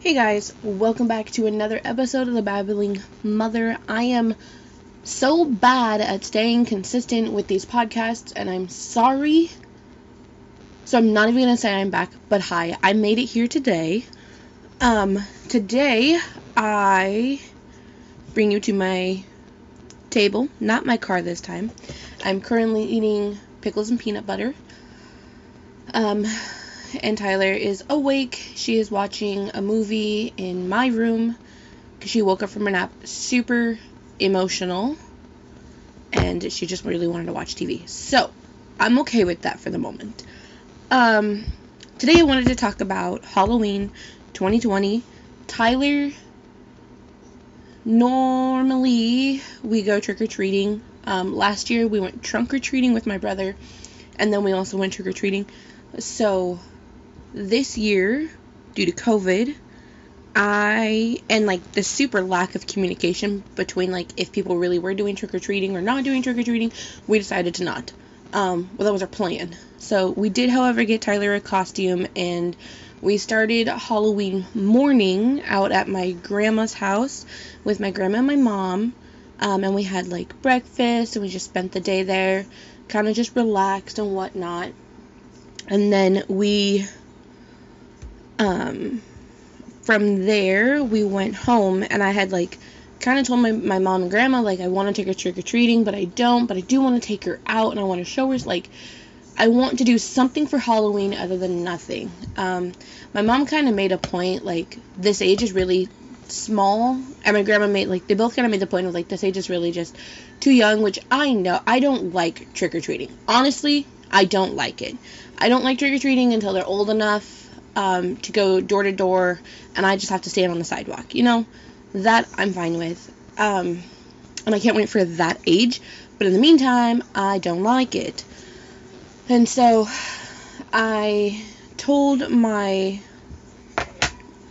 Hey guys, welcome back to another episode of the Babbling Mother. I am so bad at staying consistent with these podcasts, and I'm sorry. So I'm not even gonna say I'm back, but hi, I made it here today. Um, today I bring you to my table, not my car this time. I'm currently eating pickles and peanut butter. Um, and Tyler is awake. She is watching a movie in my room because she woke up from her nap super emotional and she just really wanted to watch TV. So, I'm okay with that for the moment. Um, today I wanted to talk about Halloween 2020. Tyler, normally we go trick or treating. Um, last year we went trunk or treating with my brother, and then we also went trick or treating. So this year, due to COVID, I and like the super lack of communication between like if people really were doing trick or treating or not doing trick or treating, we decided to not. Um, well, that was our plan. So we did, however, get Tyler a costume, and we started Halloween morning out at my grandma's house with my grandma and my mom. Um, and we had like breakfast, and we just spent the day there, kind of just relaxed and whatnot. And then we um, from there, we went home, and I had like kind of told my, my mom and grandma like I want to take her trick or treating, but I don't. But I do want to take her out, and I want to show her like I want to do something for Halloween other than nothing. Um, my mom kind of made a point like this age is really small, and my grandma made like they both kind of made the point of like this age is really just too young, which I know I don't like trick or treating. Honestly, I don't like it. I don't like trick or treating until they're old enough um, to go door to door and I just have to stand on the sidewalk. You know, that I'm fine with. Um, and I can't wait for that age. But in the meantime, I don't like it. And so I told my.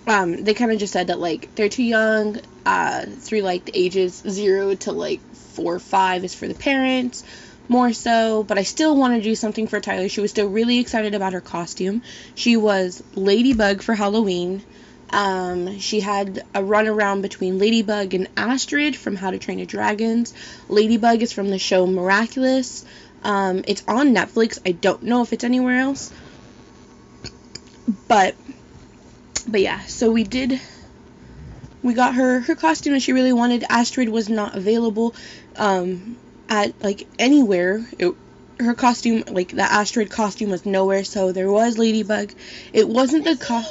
Um, they kind of just said that like they're too young. Uh, through like the ages zero to like four or five is for the parents more so, but I still want to do something for Tyler. She was still really excited about her costume. She was Ladybug for Halloween. Um, she had a run around between Ladybug and Astrid from How to Train Your Dragons. Ladybug is from the show Miraculous. Um, it's on Netflix. I don't know if it's anywhere else. But, but yeah, so we did. We got her her costume that she really wanted. Astrid was not available. Um, at like anywhere. It, her costume, like the Astrid costume, was nowhere. So there was Ladybug. It wasn't the co-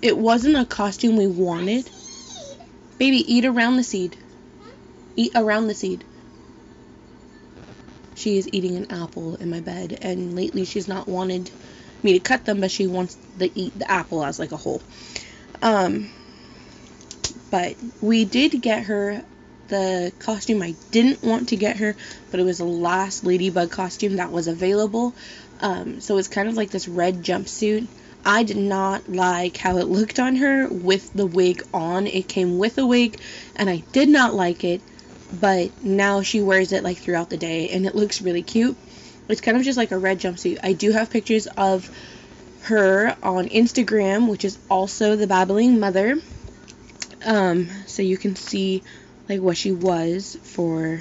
It wasn't a costume we wanted. Baby, eat around the seed. Eat around the seed. She is eating an apple in my bed, and lately she's not wanted me to cut them, but she wants to eat the apple as like a whole. Um, but we did get her the costume I didn't want to get her, but it was the last Ladybug costume that was available. Um, so it's kind of like this red jumpsuit. I did not like how it looked on her with the wig on. It came with a wig, and I did not like it. But now she wears it like throughout the day, and it looks really cute. It's kind of just like a red jumpsuit. I do have pictures of her on Instagram, which is also the Babbling Mother. Um, so you can see like what she was for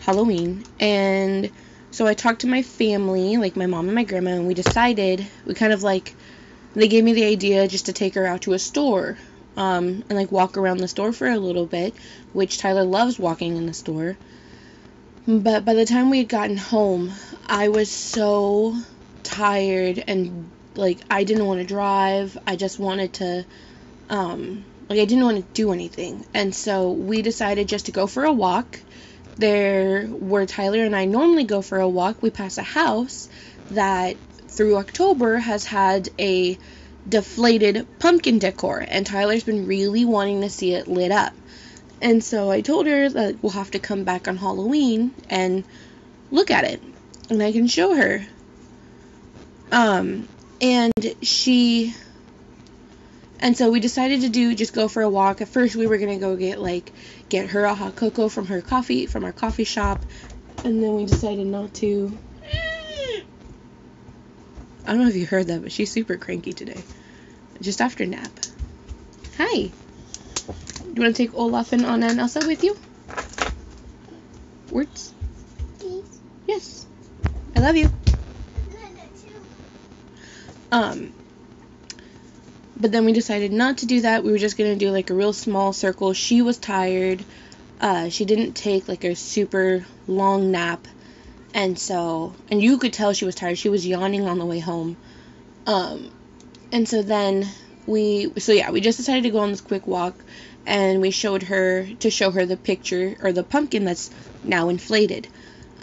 Halloween. And so I talked to my family, like my mom and my grandma, and we decided we kind of like they gave me the idea just to take her out to a store um, and like walk around the store for a little bit, which Tyler loves walking in the store. But by the time we had gotten home, I was so tired and like I didn't want to drive. I just wanted to um, like I didn't want to do anything. And so we decided just to go for a walk. There where Tyler and I normally go for a walk, we pass a house that through October has had a deflated pumpkin decor and Tyler's been really wanting to see it lit up. And so I told her that we'll have to come back on Halloween and look at it and I can show her. Um and she and so we decided to do just go for a walk. At first we were gonna go get like get her a hot cocoa from her coffee from our coffee shop, and then we decided not to. I don't know if you heard that, but she's super cranky today. Just after nap. Hi. Do you want to take Olaf and Anna and Elsa with you? Words? Please. Yes. I love you. Um, but then we decided not to do that. We were just gonna do like a real small circle. She was tired. Uh, she didn't take like a super long nap, and so and you could tell she was tired. She was yawning on the way home. Um, and so then we so yeah we just decided to go on this quick walk, and we showed her to show her the picture or the pumpkin that's now inflated.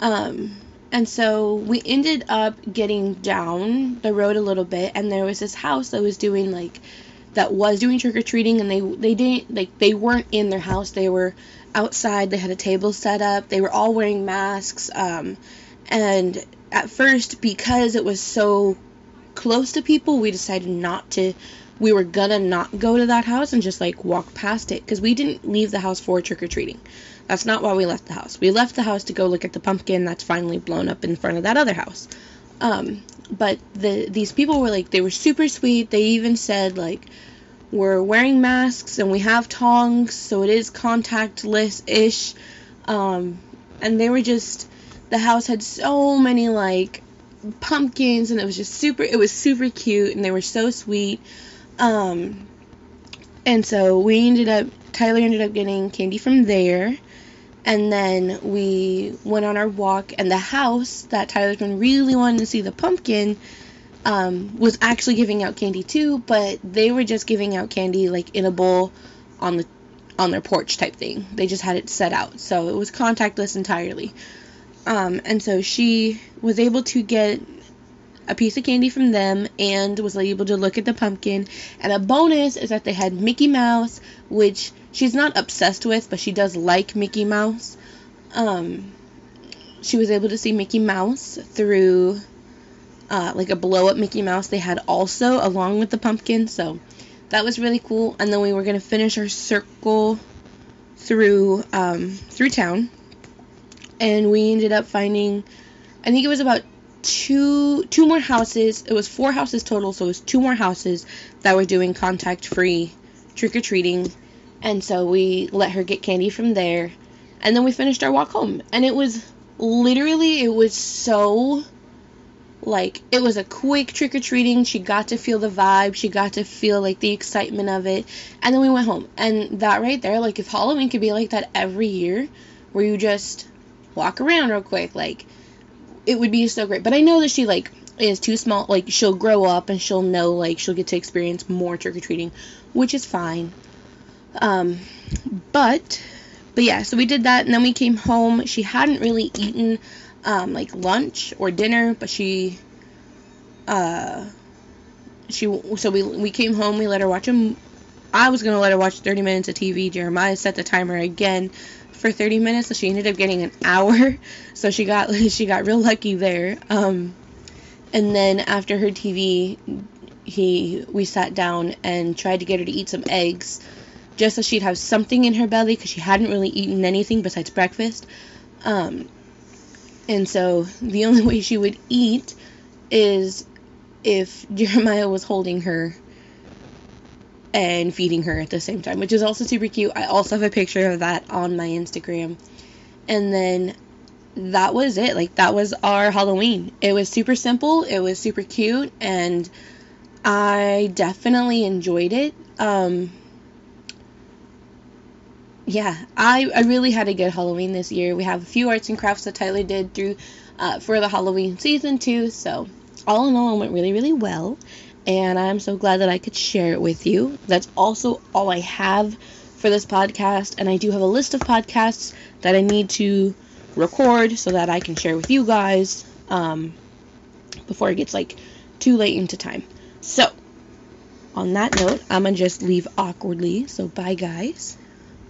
Um, and so we ended up getting down the road a little bit, and there was this house that was doing like that was doing trick or treating, and they they didn't like they weren't in their house. They were outside. They had a table set up. They were all wearing masks. Um, and at first, because it was so close to people, we decided not to. We were gonna not go to that house and just like walk past it because we didn't leave the house for trick or treating. That's not why we left the house. We left the house to go look at the pumpkin that's finally blown up in front of that other house. Um, but the these people were like they were super sweet. They even said like we're wearing masks and we have tongs, so it is contactless ish. Um, and they were just the house had so many like pumpkins and it was just super it was super cute and they were so sweet. Um, and so we ended up Tyler ended up getting candy from there. And then we went on our walk, and the house that Tyler's been really wanting to see the pumpkin um, was actually giving out candy too, but they were just giving out candy like in a bowl on the on their porch type thing. They just had it set out, so it was contactless entirely. Um, and so she was able to get a piece of candy from them and was able to look at the pumpkin. And a bonus is that they had Mickey Mouse, which she's not obsessed with, but she does like Mickey Mouse. Um, she was able to see Mickey Mouse through uh, like a blow up Mickey Mouse they had also along with the pumpkin. So that was really cool. And then we were gonna finish our circle through um, through town, and we ended up finding, I think it was about two two more houses. It was four houses total, so it was two more houses that were doing contact free trick or treating. And so we let her get candy from there. And then we finished our walk home. And it was literally it was so like it was a quick trick or treating. She got to feel the vibe. She got to feel like the excitement of it. And then we went home. And that right there, like if Halloween could be like that every year, where you just walk around real quick, like it would be so great. But I know that she like is too small. Like she'll grow up and she'll know like she'll get to experience more trick or treating, which is fine. Um, but but yeah, so we did that, and then we came home. She hadn't really eaten um, like lunch or dinner, but she uh she so we we came home. We let her watch a. I was gonna let her watch 30 minutes of TV. Jeremiah set the timer again for 30 minutes, so she ended up getting an hour. So she got she got real lucky there. Um, and then after her TV, he we sat down and tried to get her to eat some eggs, just so she'd have something in her belly because she hadn't really eaten anything besides breakfast. Um, and so the only way she would eat is if Jeremiah was holding her and feeding her at the same time, which is also super cute. I also have a picture of that on my Instagram. And then that was it. Like that was our Halloween. It was super simple, it was super cute and I definitely enjoyed it. Um yeah, I, I really had a good Halloween this year. We have a few arts and crafts that Tyler did through uh, for the Halloween season too. So all in all, it went really really well, and I'm so glad that I could share it with you. That's also all I have for this podcast, and I do have a list of podcasts that I need to record so that I can share with you guys um, before it gets like too late into time. So on that note, I'm gonna just leave awkwardly. So bye guys.